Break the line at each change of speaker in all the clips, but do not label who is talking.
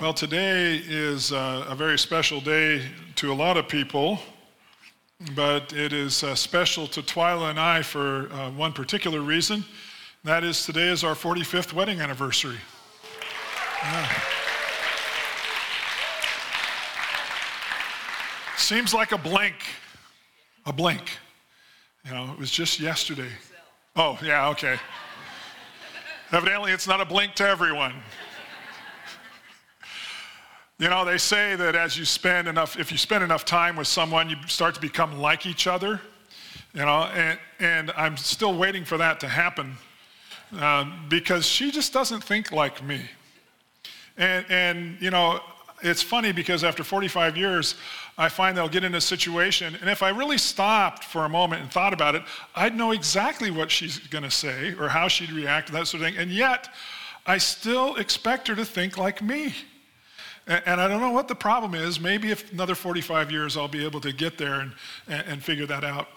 Well, today is uh, a very special day to a lot of people, but it is uh, special to Twyla and I for uh, one particular reason. That is, today is our 45th wedding anniversary. Yeah. Seems like a blink, a blink. You know, it was just yesterday. Oh, yeah, okay. Evidently, it's not a blink to everyone. You know, they say that as you spend enough, if you spend enough time with someone, you start to become like each other. You know, and, and I'm still waiting for that to happen uh, because she just doesn't think like me. And, and, you know, it's funny because after 45 years, I find they'll get in a situation, and if I really stopped for a moment and thought about it, I'd know exactly what she's going to say or how she'd react to that sort of thing. And yet, I still expect her to think like me. And I don't know what the problem is. Maybe if another 45 years, I'll be able to get there and, and figure that out.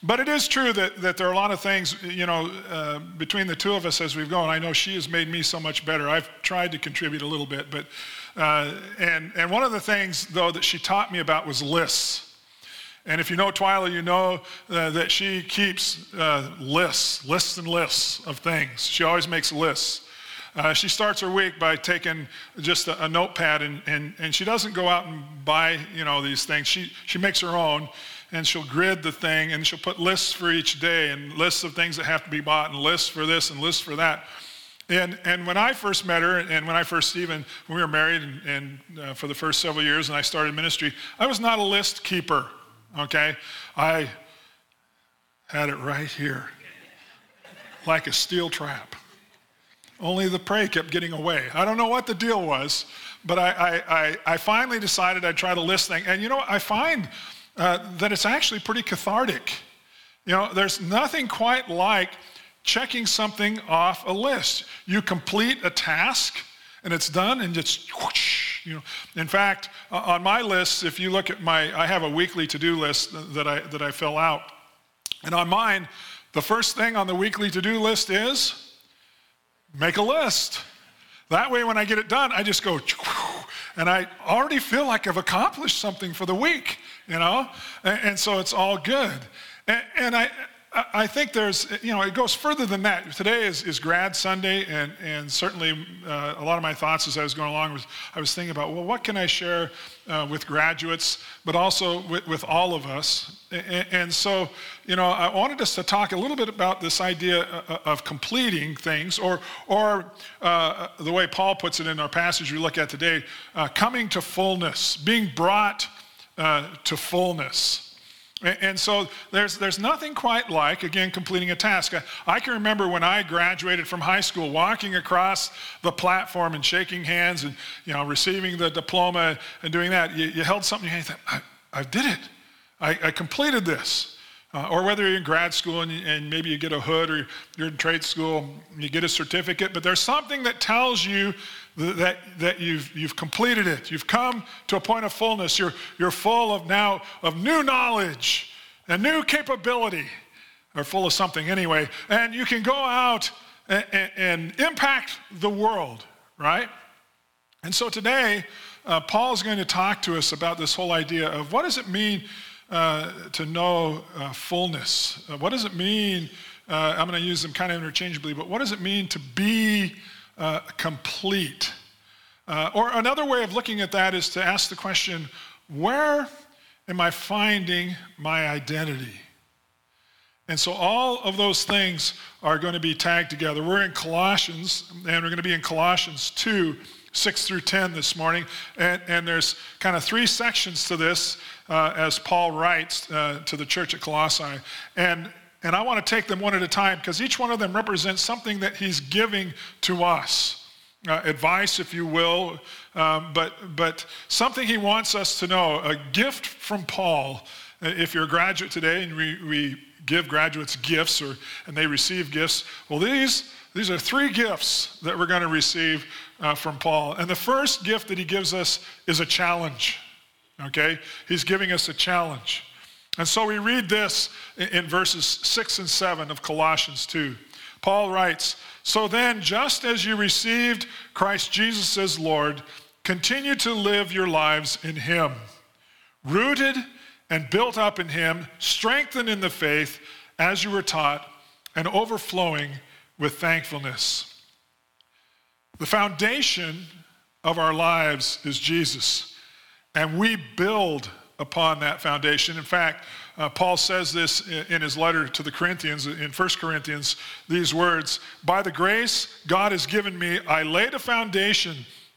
But it is true that, that there are a lot of things, you know, uh, between the two of us as we've gone. I know she has made me so much better. I've tried to contribute a little bit. But, uh, and, and one of the things, though, that she taught me about was lists. And if you know Twyla, you know uh, that she keeps uh, lists, lists and lists of things. She always makes lists. Uh, she starts her week by taking just a, a notepad, and, and, and she doesn't go out and buy, you know, these things. She, she makes her own, and she'll grid the thing, and she'll put lists for each day, and lists of things that have to be bought, and lists for this, and lists for that. And, and when I first met her, and when I first, even when we were married, and, and uh, for the first several years, and I started ministry, I was not a list keeper, okay? I had it right here, like a steel trap. Only the prey kept getting away. I don't know what the deal was, but I, I, I, I finally decided I'd try to list things. And you know, I find uh, that it's actually pretty cathartic. You know, there's nothing quite like checking something off a list. You complete a task and it's done and just whoosh, you know. In fact, on my list, if you look at my, I have a weekly to-do list that I, that I fill out. And on mine, the first thing on the weekly to-do list is make a list. That way, when I get it done, I just go, and I already feel like I've accomplished something for the week, you know? And, and so it's all good. And, and, I, I think there's, you know, it goes further than that. Today is, is grad Sunday, and, and certainly uh, a lot of my thoughts as I was going along was I was thinking about, well, what can I share uh, with graduates, but also with, with all of us? And, and, so, you know, I wanted us to talk a little bit about this idea uh, uh, of completing things, or, or uh, the way Paul puts it in our passage we look at today, uh, coming to fullness, being brought to fullness. And so there's, there's nothing quite like, again, completing a task. I, can remember when I graduated from high school, walking across the platform and shaking hands and, you know, receiving the diploma and doing that. You, you held something in your hand and I, I did it. I, I completed this. Uh, or whether you're in grad school and, and, maybe you get a hood or you're in trade school, you get a certificate, but there's something that tells you that, that you've, you've completed it. You've come to a point of fullness. You're, you're full of now of new knowledge and new capability, or full of something anyway. And you can go out and, and, and impact the world, right? And so today, uh, Paul's going to talk to us about this whole idea of what does it mean uh, to know uh, fullness? Uh, what does it mean? Uh, I'm going to use them kind of interchangeably, but what does it mean to be uh, complete. Uh, or another way of looking at that is to ask the question where am I finding my identity? And so all of those things are going to be tagged together. We're in Colossians, and we're going to be in Colossians 2, 6 through 10 this morning. And, and there's kind of three sections to this uh, as Paul writes uh, to the church at Colossae. And and I want to take them one at a time because each one of them represents something that he's giving to us. Uh, advice, if you will, um, but, but something he wants us to know. A gift from Paul. Uh, if you're a graduate today and we, we give graduates gifts or, and they receive gifts, well, these, these are three gifts that we're going to receive uh, from Paul. And the first gift that he gives us is a challenge. Okay? He's giving us a challenge. And so we read this in verses 6 and 7 of Colossians 2. Paul writes, So then, just as you received Christ Jesus as Lord, continue to live your lives in Him, rooted and built up in Him, strengthened in the faith as you were taught, and overflowing with thankfulness. The foundation of our lives is Jesus, and we build upon that foundation. In fact, uh, Paul says this in his letter to the Corinthians, in 1 Corinthians, these words By the grace God has given me, I laid a foundation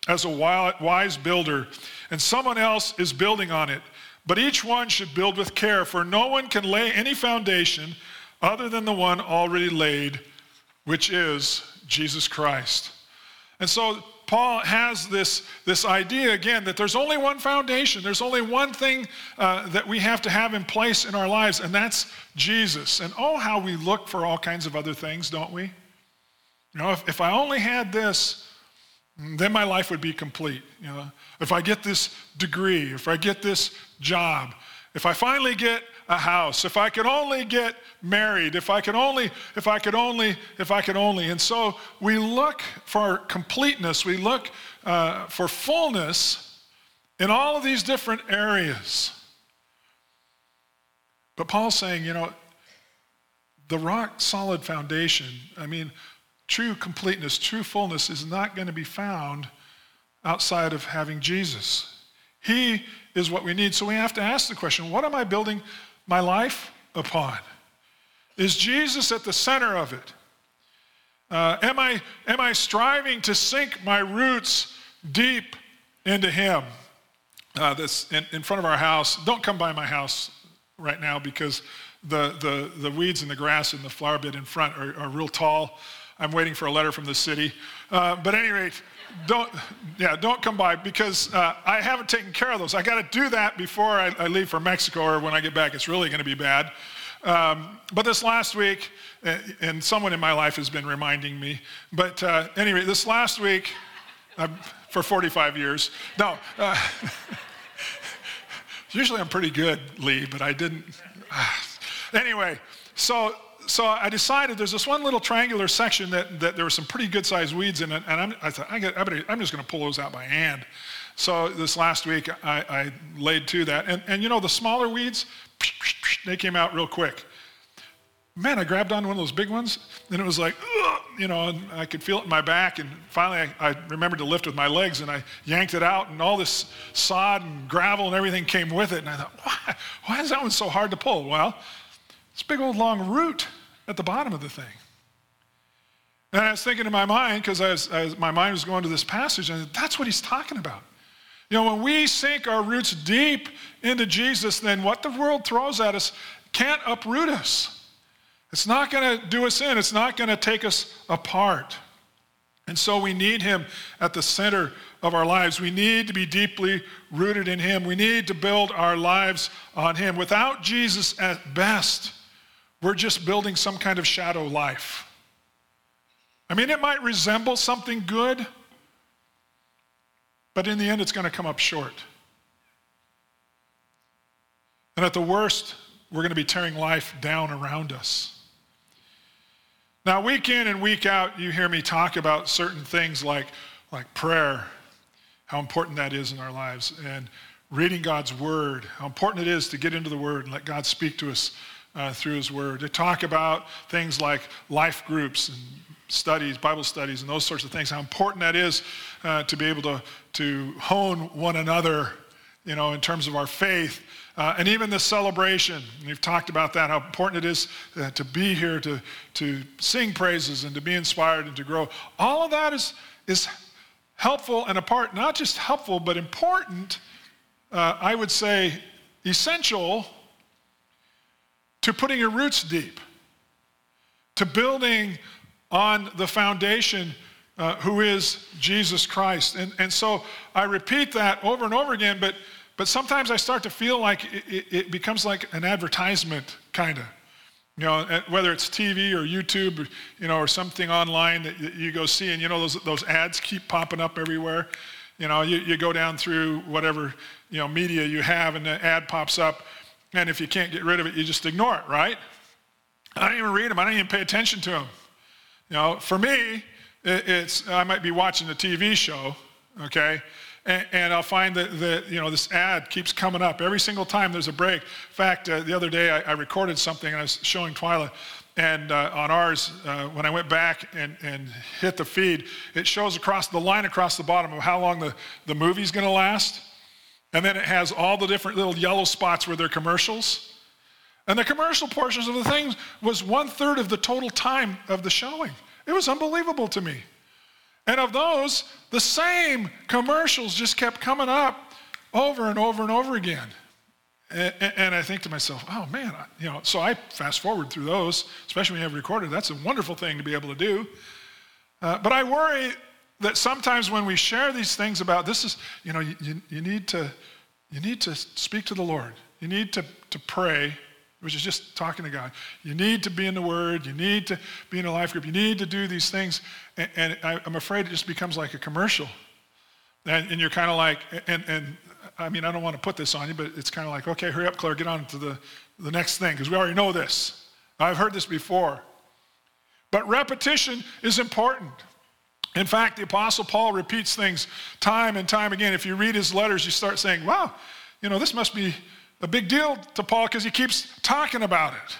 as a wise builder, and someone else is building on it. But each one should build with care, for no one can lay any foundation other than the one already laid, which is Jesus Christ. And so Paul has this, this idea again that there's only one foundation, there's only one thing uh, that we have to have in place in our lives, and that's Jesus. And oh, how we look for all kinds of other things, don't we? You know, if, if I only had this, then my life would be complete. You know, if I get this degree, if I get this job, if I finally get a house, if I could only get married, if I could only, if I could only, if I could only. And so we look for completeness, we look uh, for fullness in all of these different areas. But Paul's saying, you know, the rock solid foundation, I mean, true completeness, true fullness is not going to be found outside of having Jesus. He is what we need. So we have to ask the question what am I building my life upon? Is Jesus at the center of it? Uh, am, I, am I striving to sink my roots deep into Him? Uh, this in, in front of our house. Don't come by my house right now because the, the, the weeds and the grass and the flower bed in front are, are real tall. I'm waiting for a letter from the city. Uh, but at any rate, don't, yeah, don't come by because uh, I haven't taken care of those. I got to do that before I, I, leave for Mexico or when I get back. It's really going to be bad. Um, but this last week, and someone in my life has been reminding me, but uh, anyway, this last week, uh, for 45 years, no, uh, usually I'm pretty good, Lee, but I didn't. anyway, so so I decided there's this one little triangular section that, that there were some pretty good sized weeds in it, and I'm, I thought, I I'm just going to pull those out by hand. So this last week, I, I laid to that. And, and you know, the smaller weeds, they came out real quick. Man, I grabbed on one of those big ones, and it was like, you know, and I could feel it in my back. And finally, I, I remembered to lift with my legs, and I yanked it out, and all this sod and gravel and everything came with it. And I thought, why, why is that one so hard to pull? Well, this big old long root at the bottom of the thing. And I was thinking in my mind, because my mind was going to this passage, and that's what he's talking about. You know, when we sink our roots deep into Jesus, then what the world throws at us can't uproot us. It's not going to do us in, it's not going to take us apart. And so we need him at the center of our lives. We need to be deeply rooted in him. We need to build our lives on him. Without Jesus, at best, we're just building some kind of shadow life. I mean, it might resemble something good, but in the end, it's going to come up short. And at the worst, we're going to be tearing life down around us. Now, week in and week out, you hear me talk about certain things like, like prayer, how important that is in our lives, and reading God's Word, how important it is to get into the Word and let God speak to us uh, through His Word, to talk about things like life groups and studies, Bible studies, and those sorts of things, how important that is uh, to be able to, to hone one another, you know, in terms of our faith. Uh, and even the celebration, we've talked about that, how important it is uh, to be here, to, to sing praises and to be inspired and to grow. All of that is, is helpful and a part, not just helpful, but important, uh, I would say essential to putting your roots deep, to building on the foundation uh, who is Jesus Christ. And, and so I repeat that over and over again, but, but sometimes I start to feel like it, it, it becomes like an advertisement, kind of. You know, whether it's TV or YouTube, you know, or something online that you go see, and you know, those, those ads keep popping up everywhere. You know, you, you go down through whatever, you know, media you have, and the ad pops up, and if you can't get rid of it, you just ignore it, right? I don't even read them. I don't even pay attention to them. You know, for me, it's I might be watching a TV show, okay, And, and I'll find that, that, you know, this ad keeps coming up every single time there's a break. In fact, uh, the other day I, I, recorded something and I was showing Twyla. And uh, on ours, uh, when I went back and, and hit the feed, it shows across the line across the bottom of how long the, the movie's going to last. And then it has all the different little yellow spots where they're commercials. And the commercial portions of the thing was one third of the total time of the showing. It was unbelievable to me. And of those, the same commercials just kept coming up over and over and over again. And, and I think to myself, oh man, you know, so I fast forward through those, especially when you have recorded. That's a wonderful thing to be able to do. Uh, but I worry that sometimes when we share these things about this is, you know, you, you, need to you need to speak to the Lord. You need to, to pray which is just talking to God. You need to be in the Word. You need to be in a life group. You need to do these things. And, and I, am afraid it just becomes like a commercial. And, and you're kind of like, and, and I mean, I don't want to put this on you, but it's kind of like, okay, hurry up, Clare, get on to the, the next thing, because we already know this. I've heard this before. But repetition is important. In fact, the Apostle Paul repeats things time and time again. If you read his letters, you start saying, wow, you know, this must be a big deal to Paul because he keeps talking about it.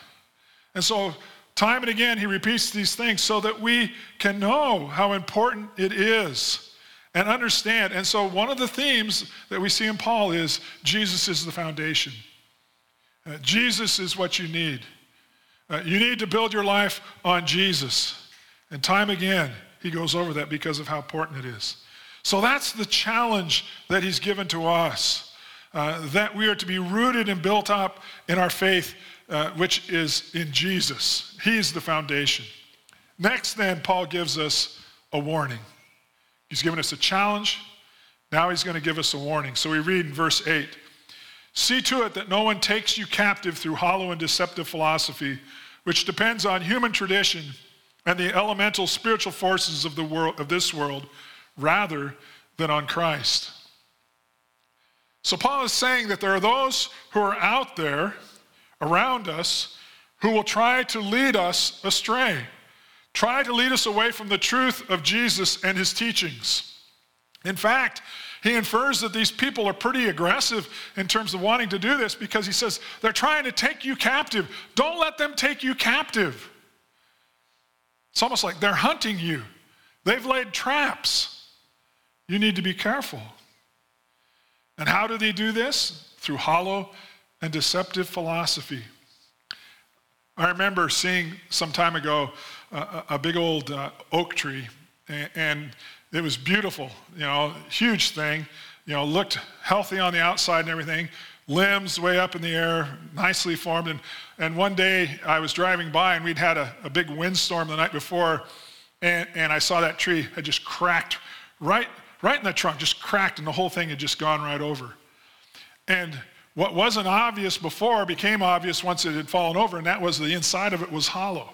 And so, time and again, he repeats these things so that we can know how important it is and understand. And so, one of the themes that we see in Paul is Jesus is the foundation. Uh, Jesus is what you need. Uh, you need to build your life on Jesus. And time again, he goes over that because of how important it is. So that's the challenge that he's given to us. Uh, that we are to be rooted and built up in our faith, uh, which is in Jesus. He's the foundation. Next, then, Paul gives us a warning. He's given us a challenge. Now he's going to give us a warning. So we read in verse 8 See to it that no one takes you captive through hollow and deceptive philosophy, which depends on human tradition and the elemental spiritual forces of, the world, of this world rather than on Christ. So, Paul is saying that there are those who are out there around us who will try to lead us astray, try to lead us away from the truth of Jesus and his teachings. In fact, he infers that these people are pretty aggressive in terms of wanting to do this because he says they're trying to take you captive. Don't let them take you captive. It's almost like they're hunting you, they've laid traps. You need to be careful. And how do they do this? Through hollow and deceptive philosophy. I remember seeing some time ago a, a big old uh, oak tree, and, and it was beautiful, you know, huge thing, you know, looked healthy on the outside and everything, limbs way up in the air, nicely formed. And, and one day I was driving by and we'd had a, a big windstorm the night before, and, and I saw that tree had just cracked right right in the trunk, just cracked, and the whole thing had just gone right over. And what wasn't obvious before became obvious once it had fallen over, and that was the inside of it was hollow.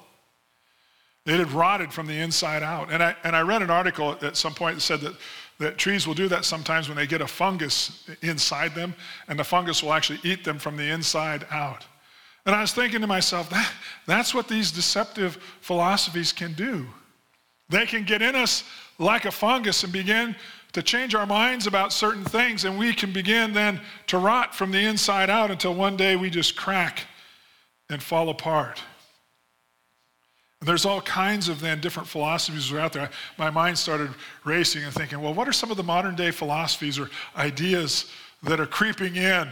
It had rotted from the inside out. And I, and I read an article at some point that said that, that trees will do that sometimes when they get a fungus inside them, and the fungus will actually eat them from the inside out. And I was thinking to myself, that, that's what these deceptive philosophies can do. They can get in us like a fungus and begin to change our minds about certain things, and we can begin then to rot from the inside out until one day we just crack and fall apart. There's all kinds of then different philosophies that are out there. My mind started racing and thinking, well, what are some of the modern day philosophies or ideas that are creeping in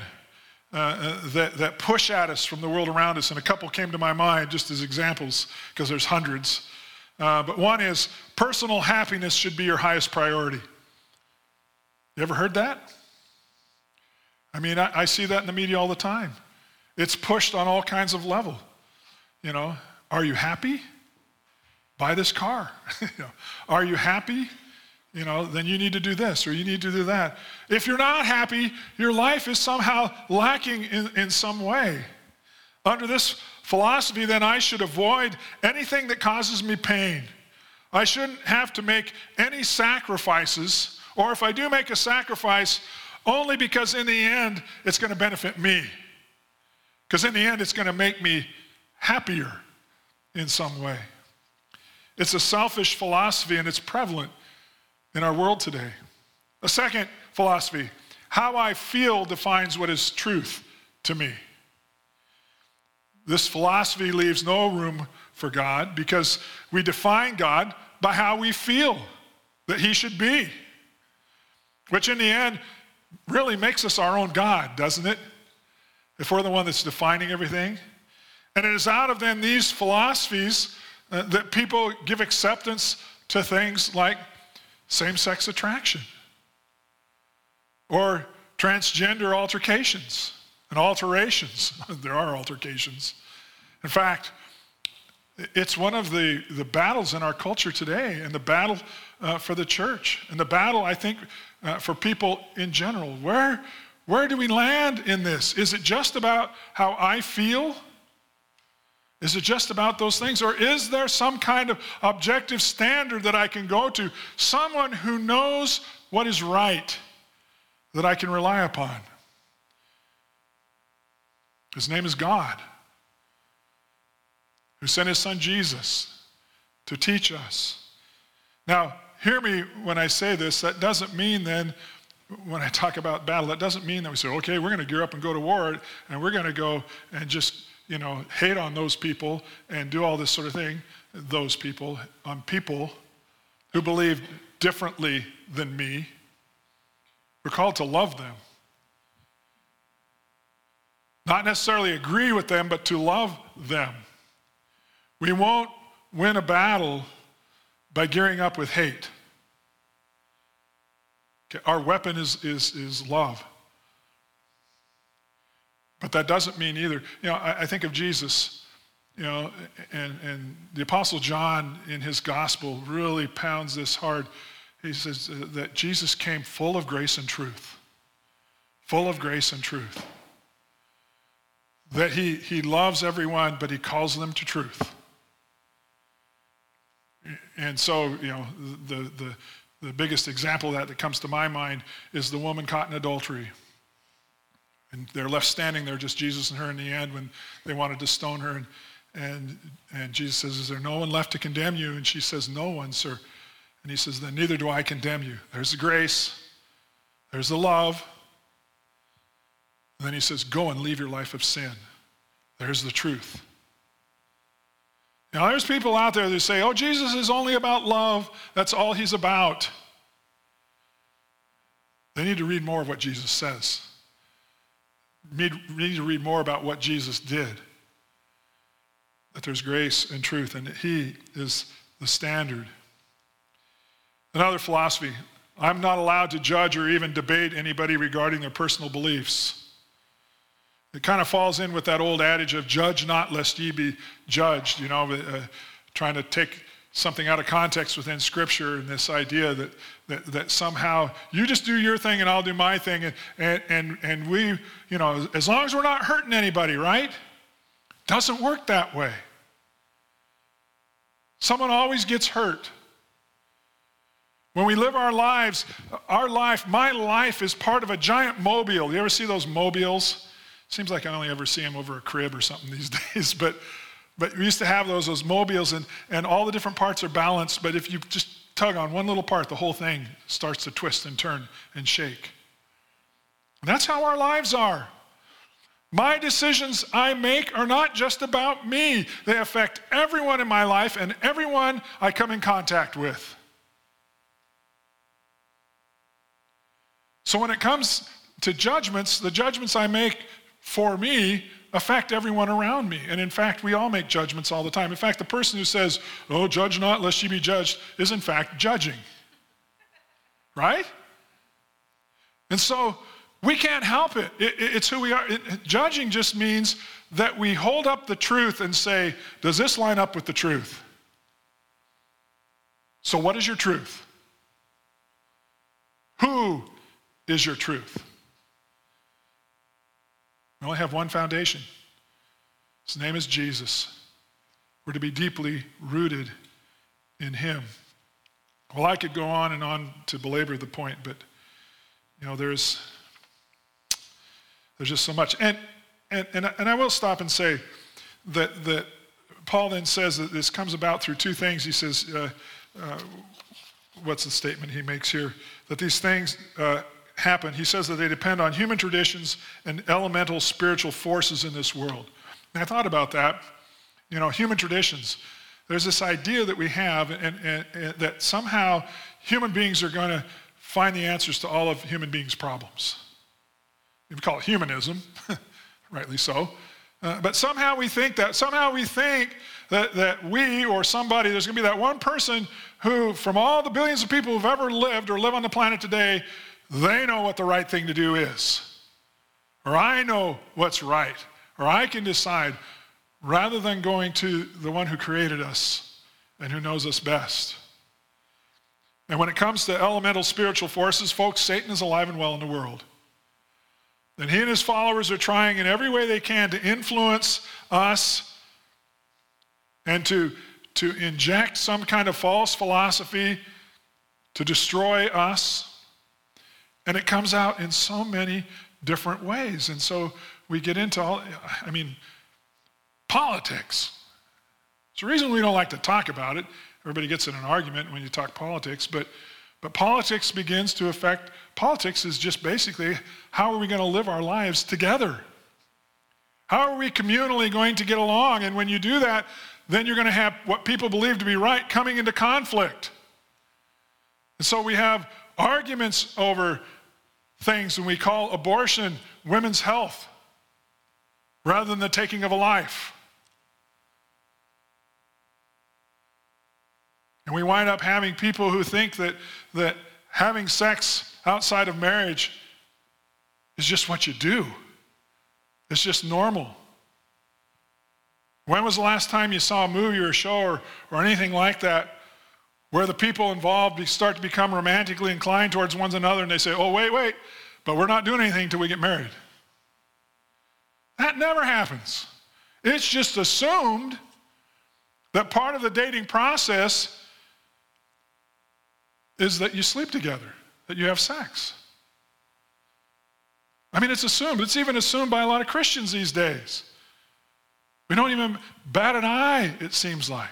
uh, uh that, that push at us from the world around us? And a couple came to my mind just as examples, because there's hundreds. Uh, but one is personal happiness should be your highest priority. You ever heard that? I mean, I, I, see that in the media all the time. It's pushed on all kinds of level. You know, are you happy? Buy this car. you know, are you happy? You know, then you need to do this or you need to do that. If you're not happy, your life is somehow lacking in, in some way. Under this philosophy, then I should avoid anything that causes me pain. I shouldn't have to make any sacrifices or if I do make a sacrifice, only because in the end it's going to benefit me. Because in the end it's going to make me happier in some way. It's a selfish philosophy and it's prevalent in our world today. A second philosophy. How I feel defines what is truth to me. This philosophy leaves no room for God because we define God by how we feel that He should be, which in the end really makes us our own God, doesn't it? If we're the one that's defining everything. And it is out of then these philosophies uh, that people give acceptance to things like same sex attraction or transgender altercations and alterations. there are altercations. In fact, it's one of the, the battles in our culture today and the battle uh, for the church and the battle, I think, uh, for people in general. Where, where do we land in this? Is it just about how I feel? Is it just about those things? Or is there some kind of objective standard that I can go to? Someone who knows what is right that I can rely upon? His name is God who sent his son Jesus to teach us. Now, hear me when I say this. That doesn't mean then, when I talk about battle, that doesn't mean that we say, okay, we're going to gear up and go to war and we're going to go and just, you know, hate on those people and do all this sort of thing. Those people, on people who believe differently than me. We're called to love them. Not necessarily agree with them, but to love them. We won't win a battle by gearing up with hate. Okay, our weapon is, is, is love. But that doesn't mean either. You know, I, I think of Jesus, you know, and, and the Apostle John in his gospel really pounds this hard. He says uh, that Jesus came full of grace and truth. Full of grace and truth. That he, he loves everyone, but he calls them to truth. And so, you know, the, the, the biggest example of that that comes to my mind is the woman caught in adultery. And they're left standing there, just Jesus and her in the end when they wanted to stone her. And, and, and Jesus says, Is there no one left to condemn you? And she says, No one, sir. And he says, Then neither do I condemn you. There's the grace, there's the love. And then he says, Go and leave your life of sin. There's the truth. Now, there's people out there that say, oh, Jesus is only about love. That's all he's about. They need to read more of what Jesus says. Need, need to read more about what Jesus did. That there's grace and truth, and that he is the standard. Another philosophy I'm not allowed to judge or even debate anybody regarding their personal beliefs. It kind of falls in with that old adage of judge not lest ye be judged, you know, uh, trying to take something out of context within Scripture and this idea that, that, that, somehow you just do your thing and I'll do my thing. And, and, and, and we, you know, as long as we're not hurting anybody, right? Doesn't work that way. Someone always gets hurt. When we live our lives, our life, my life is part of a giant mobile. You ever see those mobiles? Seems like I only ever see them over a crib or something these days, but, but we used to have those, those mobiles, and, and all the different parts are balanced, but if you just tug on one little part, the whole thing starts to twist and turn and shake. And that's how our lives are. My decisions I make are not just about me, they affect everyone in my life and everyone I come in contact with. So when it comes to judgments, the judgments I make for me affect everyone around me. And in fact, we all make judgments all the time. In fact, the person who says, Oh, judge not lest ye be judged, is in fact judging. Right? And so we can't help it. it, it it's who we are. It, judging just means that we hold up the truth and say, Does this line up with the truth? So, what is your truth? Who is your truth? We only have one foundation. His name is Jesus. We're to be deeply rooted in Him. Well, I could go on and on to belabor the point, but you know, there's there's just so much. And and and, and I will stop and say that that Paul then says that this comes about through two things. He says, uh, uh, what's the statement he makes here? That these things uh, happen, he says that they depend on human traditions and elemental spiritual forces in this world. And I thought about that. You know, human traditions. There's this idea that we have and, and, and that somehow human beings are going to find the answers to all of human beings' problems. We call it humanism, rightly so. Uh, but somehow we think that, somehow we think that, that we or somebody, there's going to be that one person who, from all the billions of people who've ever lived or live on the planet today, they know what the right thing to do is. Or I know what's right. Or I can decide rather than going to the one who created us and who knows us best. And when it comes to elemental spiritual forces, folks, Satan is alive and well in the world. And he and his followers are trying in every way they can to influence us and to, to inject some kind of false philosophy to destroy us. And it comes out in so many different ways. And so we get into all, I mean, politics. It's the reason we don't like to talk about it. Everybody gets in an argument when you talk politics, but, but politics begins to affect, politics is just basically how are we going to live our lives together? How are we communally going to get along? And when you do that, then you're going to have what people believe to be right coming into conflict. And so we have arguments over things, and we call abortion women's health rather than the taking of a life. And we wind up having people who think that, that having sex outside of marriage is just what you do, it's just normal. When was the last time you saw a movie or a show or, or anything like that where the people involved start to become romantically inclined towards one another and they say, oh, wait, wait, but we're not doing anything until we get married? That never happens. It's just assumed that part of the dating process is that you sleep together, that you have sex. I mean, it's assumed. It's even assumed by a lot of Christians these days. We don't even bat an eye, it seems like.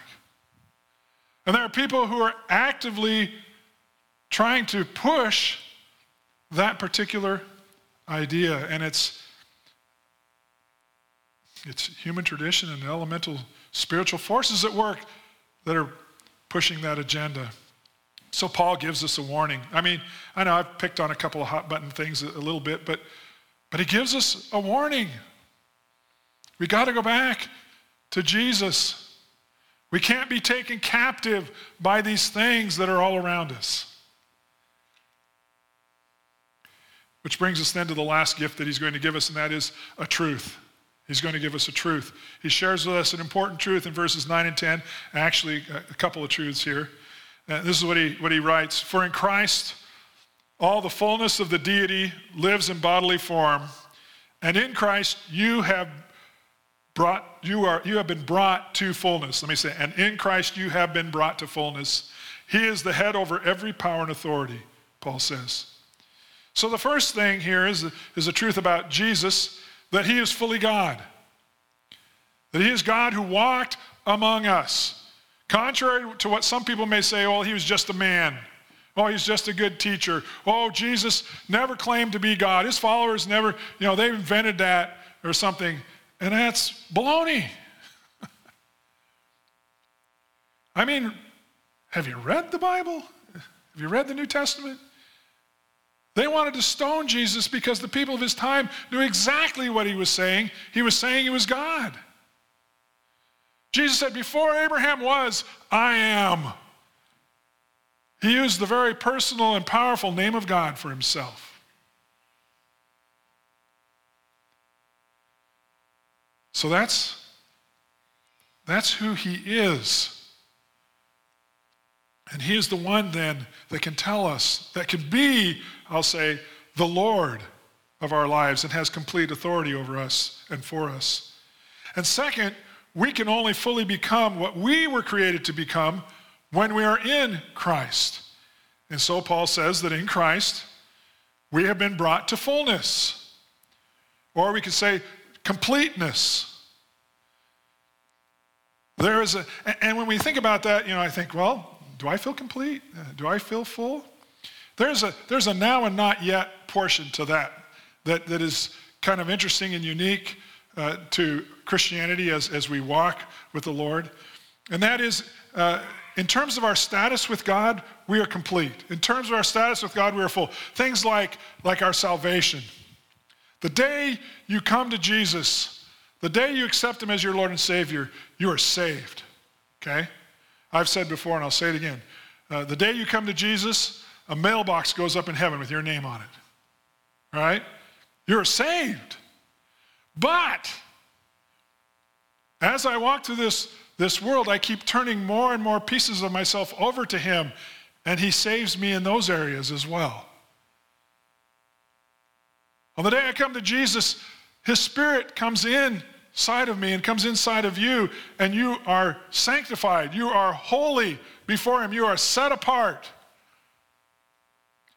And there are people who are actively trying to push that particular idea. And it's, it's human tradition and elemental spiritual forces at work that are pushing that agenda. So Paul gives us a warning. I mean, I know I've picked on a couple of hot button things a, little bit, but, but he gives us a warning. We got to go back to Jesus. We can't be taken captive by these things that are all around us. Which brings us then to the last gift that he's going to give us, and that is a truth. He's going to give us a truth. He shares with us an important truth in verses 9 and 10, actually, a couple of truths here. Uh, this is what he, what he writes For in Christ, all the fullness of the deity lives in bodily form, and in Christ you have brought you are you have been brought to fullness let me say and in christ you have been brought to fullness he is the head over every power and authority paul says so the first thing here is, is the truth about jesus that he is fully god that he is god who walked among us Contrary to what some people may say, oh, he was just a man. Oh, he's just a good teacher. Oh, Jesus never claimed to be God. His followers never, you know, they invented that or something. And that's baloney. I mean, have you read the Bible? Have you read the New Testament? They wanted to stone Jesus because the people of his time knew exactly what he was saying. He was saying he was God. Jesus said, Before Abraham was, I am. He used the very personal and powerful name of God for himself. So that's, that's who he is. And he is the one then that can tell us, that can be, I'll say, the Lord of our lives and has complete authority over us and for us. And second, we can only fully become what we were created to become when we are in Christ. And so Paul says that in Christ, we have been brought to fullness. Or we could say completeness. There is a, and when we think about that, you know, I think, well, do I feel complete? Do I feel full? There's a, there's a now and not yet portion to that, that that is kind of interesting and unique uh, to Christianity as, as we walk with the Lord. And that is, uh, in terms of our status with God, we are complete. In terms of our status with God, we are full. Things like, like our salvation. The day you come to Jesus, the day you accept Him as your Lord and Savior, you are saved. Okay? I've said before, and I'll say it again. Uh, the day you come to Jesus, a mailbox goes up in heaven with your name on it. All right? You're saved. But as I walk through this, this world, I keep turning more and more pieces of myself over to Him, and He saves me in those areas as well. On the day I come to Jesus, His Spirit comes inside of me and comes inside of you, and you are sanctified. You are holy before Him. You are set apart.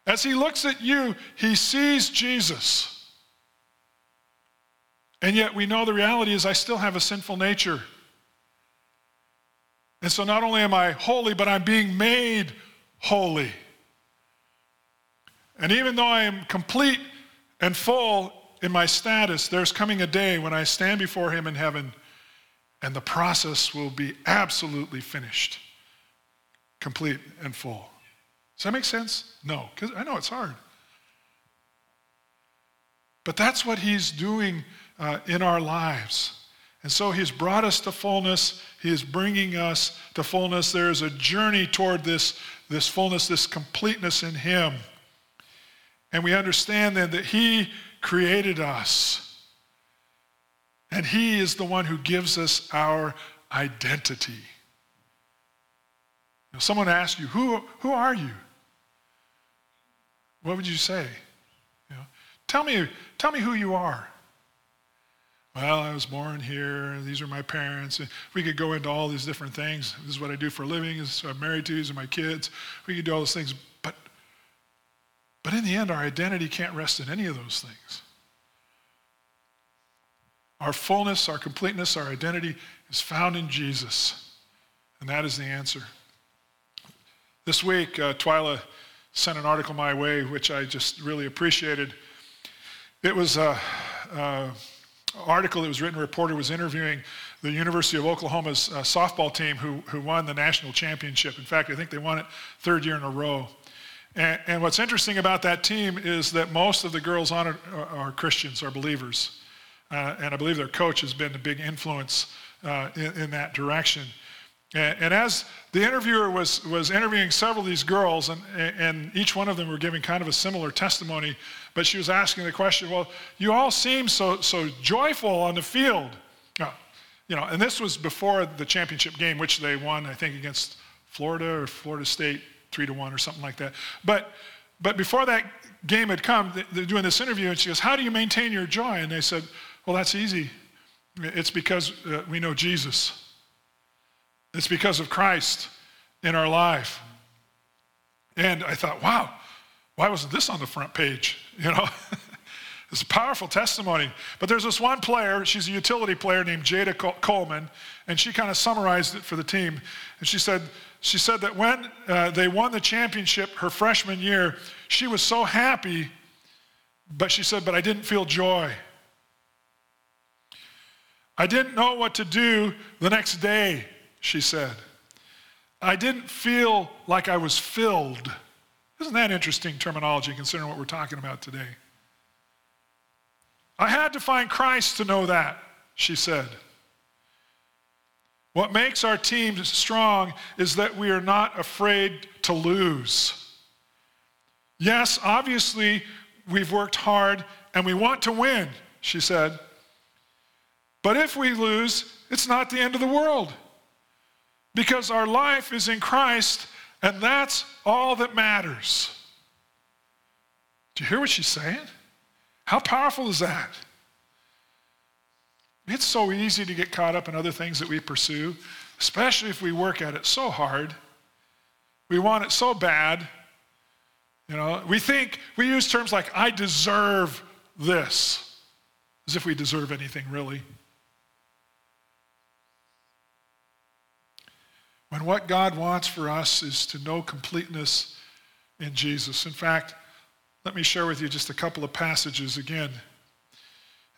As He looks at you, He sees Jesus. And yet we know the reality is I still have a sinful nature. And so not only am I holy, but I'm being made holy. And even though I am complete and full in my status, there's coming a day when I stand before Him in heaven and the process will be absolutely finished, complete and full. Does that make sense? No, because I know it's hard. But that's what He's doing uh, in our lives. And so he's brought us to fullness. He is bringing us to fullness. There is a journey toward this, this fullness, this completeness in him. And we understand then that he created us. And he is the one who gives us our identity. If someone asks you, who, who are you? What would you say? You know, tell, me, tell me who you are. Well, I was born here. These are my parents. We could go into all these different things. This is what I do for a living. This is what I'm married to. These are my kids. We could do all those things. But, but in the end, our identity can't rest in any of those things. Our fullness, our completeness, our identity is found in Jesus. And that is the answer. This week, uh, Twyla sent an article my way, which I just really appreciated. It was. Uh, uh, article that was written, a reporter was interviewing the University of Oklahoma's uh, softball team who, who won the national championship. In fact, I think they won it third year in a row. And, and what's interesting about that team is that most of the girls on it are, are Christians, are believers. Uh, and I believe their coach has been a big influence uh, in, in that direction. And, and, as the interviewer was, was interviewing several of these girls, and, and each one of them were giving kind of a similar testimony, but she was asking the question, well, you all seem so, so joyful on the field. you know, and this was before the championship game, which they won, I think, against Florida or Florida State, three to one or something like that. But, but before that game had come, they're doing this interview, and she goes, how do you maintain your joy? And they said, well, that's easy. It's because uh, we know Jesus. It's because of Christ in our life. And I thought, wow, why wasn't this on the front page? You know? it's a powerful testimony. But there's this one player, she's a utility player named Jayda Coleman, and she kind of summarized it for the team. And she said, she said that when uh, they won the championship her freshman year, she was so happy, but she said, but I didn't feel joy. I didn't know what to do the next day she said. I didn't feel like I was filled. Isn't that interesting terminology considering what we're talking about today? I had to find Christ to know that, she said. What makes our team strong is that we are not afraid to lose. Yes, obviously, we've worked hard and we want to win, she said. But if we lose, it's not the end of the world because our life is in Christ, and that's all that matters. Do you hear what she's saying? How powerful is that? It's so easy to get caught up in other things that we pursue, especially if we work at it so hard. We want it so bad. You know, we think, we use terms like, I deserve this, as if we deserve anything really. When what God wants for us is to know completeness in Jesus. In fact, let me share with you just a couple of passages again.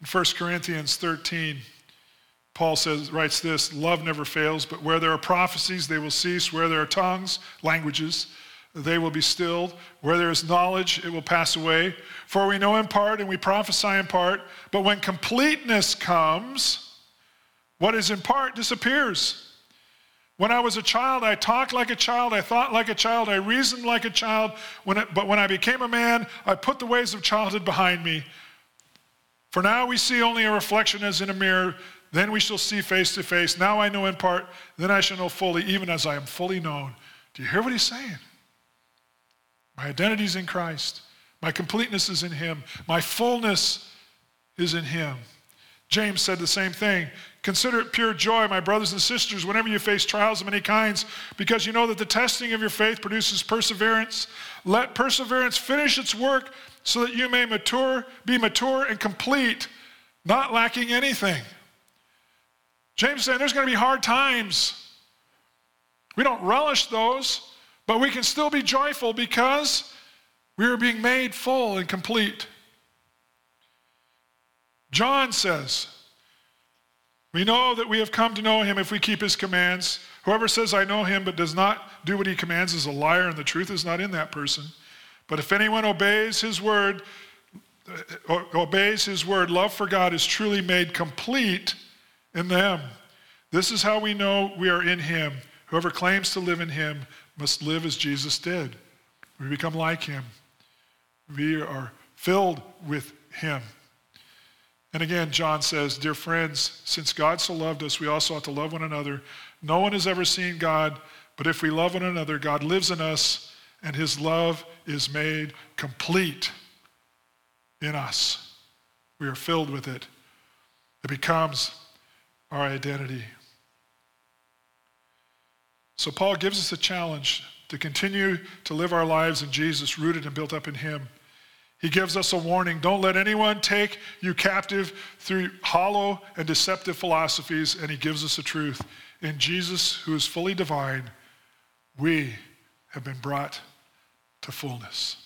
In 1 Corinthians 13, Paul says, writes this Love never fails, but where there are prophecies, they will cease. Where there are tongues, languages, they will be stilled. Where there is knowledge, it will pass away. For we know in part and we prophesy in part, but when completeness comes, what is in part disappears. When I was a child, I talked like a child, I thought like a child, I reasoned like a child. When it, but when I became a man, I put the ways of childhood behind me. For now we see only a reflection as in a mirror. Then we shall see face to face. Now I know in part, then I shall know fully, even as I am fully known. Do you hear what he's saying? My identity is in Christ. My completeness is in him. My fullness is in him. James said the same thing. Consider it pure joy, my brothers and sisters, whenever you face trials of many kinds, because you know that the testing of your faith produces perseverance. Let perseverance finish its work so that you may mature, be mature and complete, not lacking anything. James saying there's going to be hard times. We don't relish those, but we can still be joyful because we are being made full and complete. John says, we know that we have come to know him if we keep his commands. Whoever says, I know him, but does not do what he commands is a liar, and the truth is not in that person. But if anyone obeys his word, uh, obeys his word, love for God is truly made complete in them. This is how we know we are in him. Whoever claims to live in him must live as Jesus did. We become like him. We are filled with him. And again, John says, Dear friends, since God so loved us, we also ought to love one another. No one has ever seen God, but if we love one another, God lives in us, and his love is made complete in us. We are filled with it. It becomes our identity. So, Paul gives us a challenge to continue to live our lives in Jesus, rooted and built up in him. He gives us a warning don't let anyone take you captive through hollow and deceptive philosophies, and he gives us the truth. In Jesus, who is fully divine, we have been brought to fullness.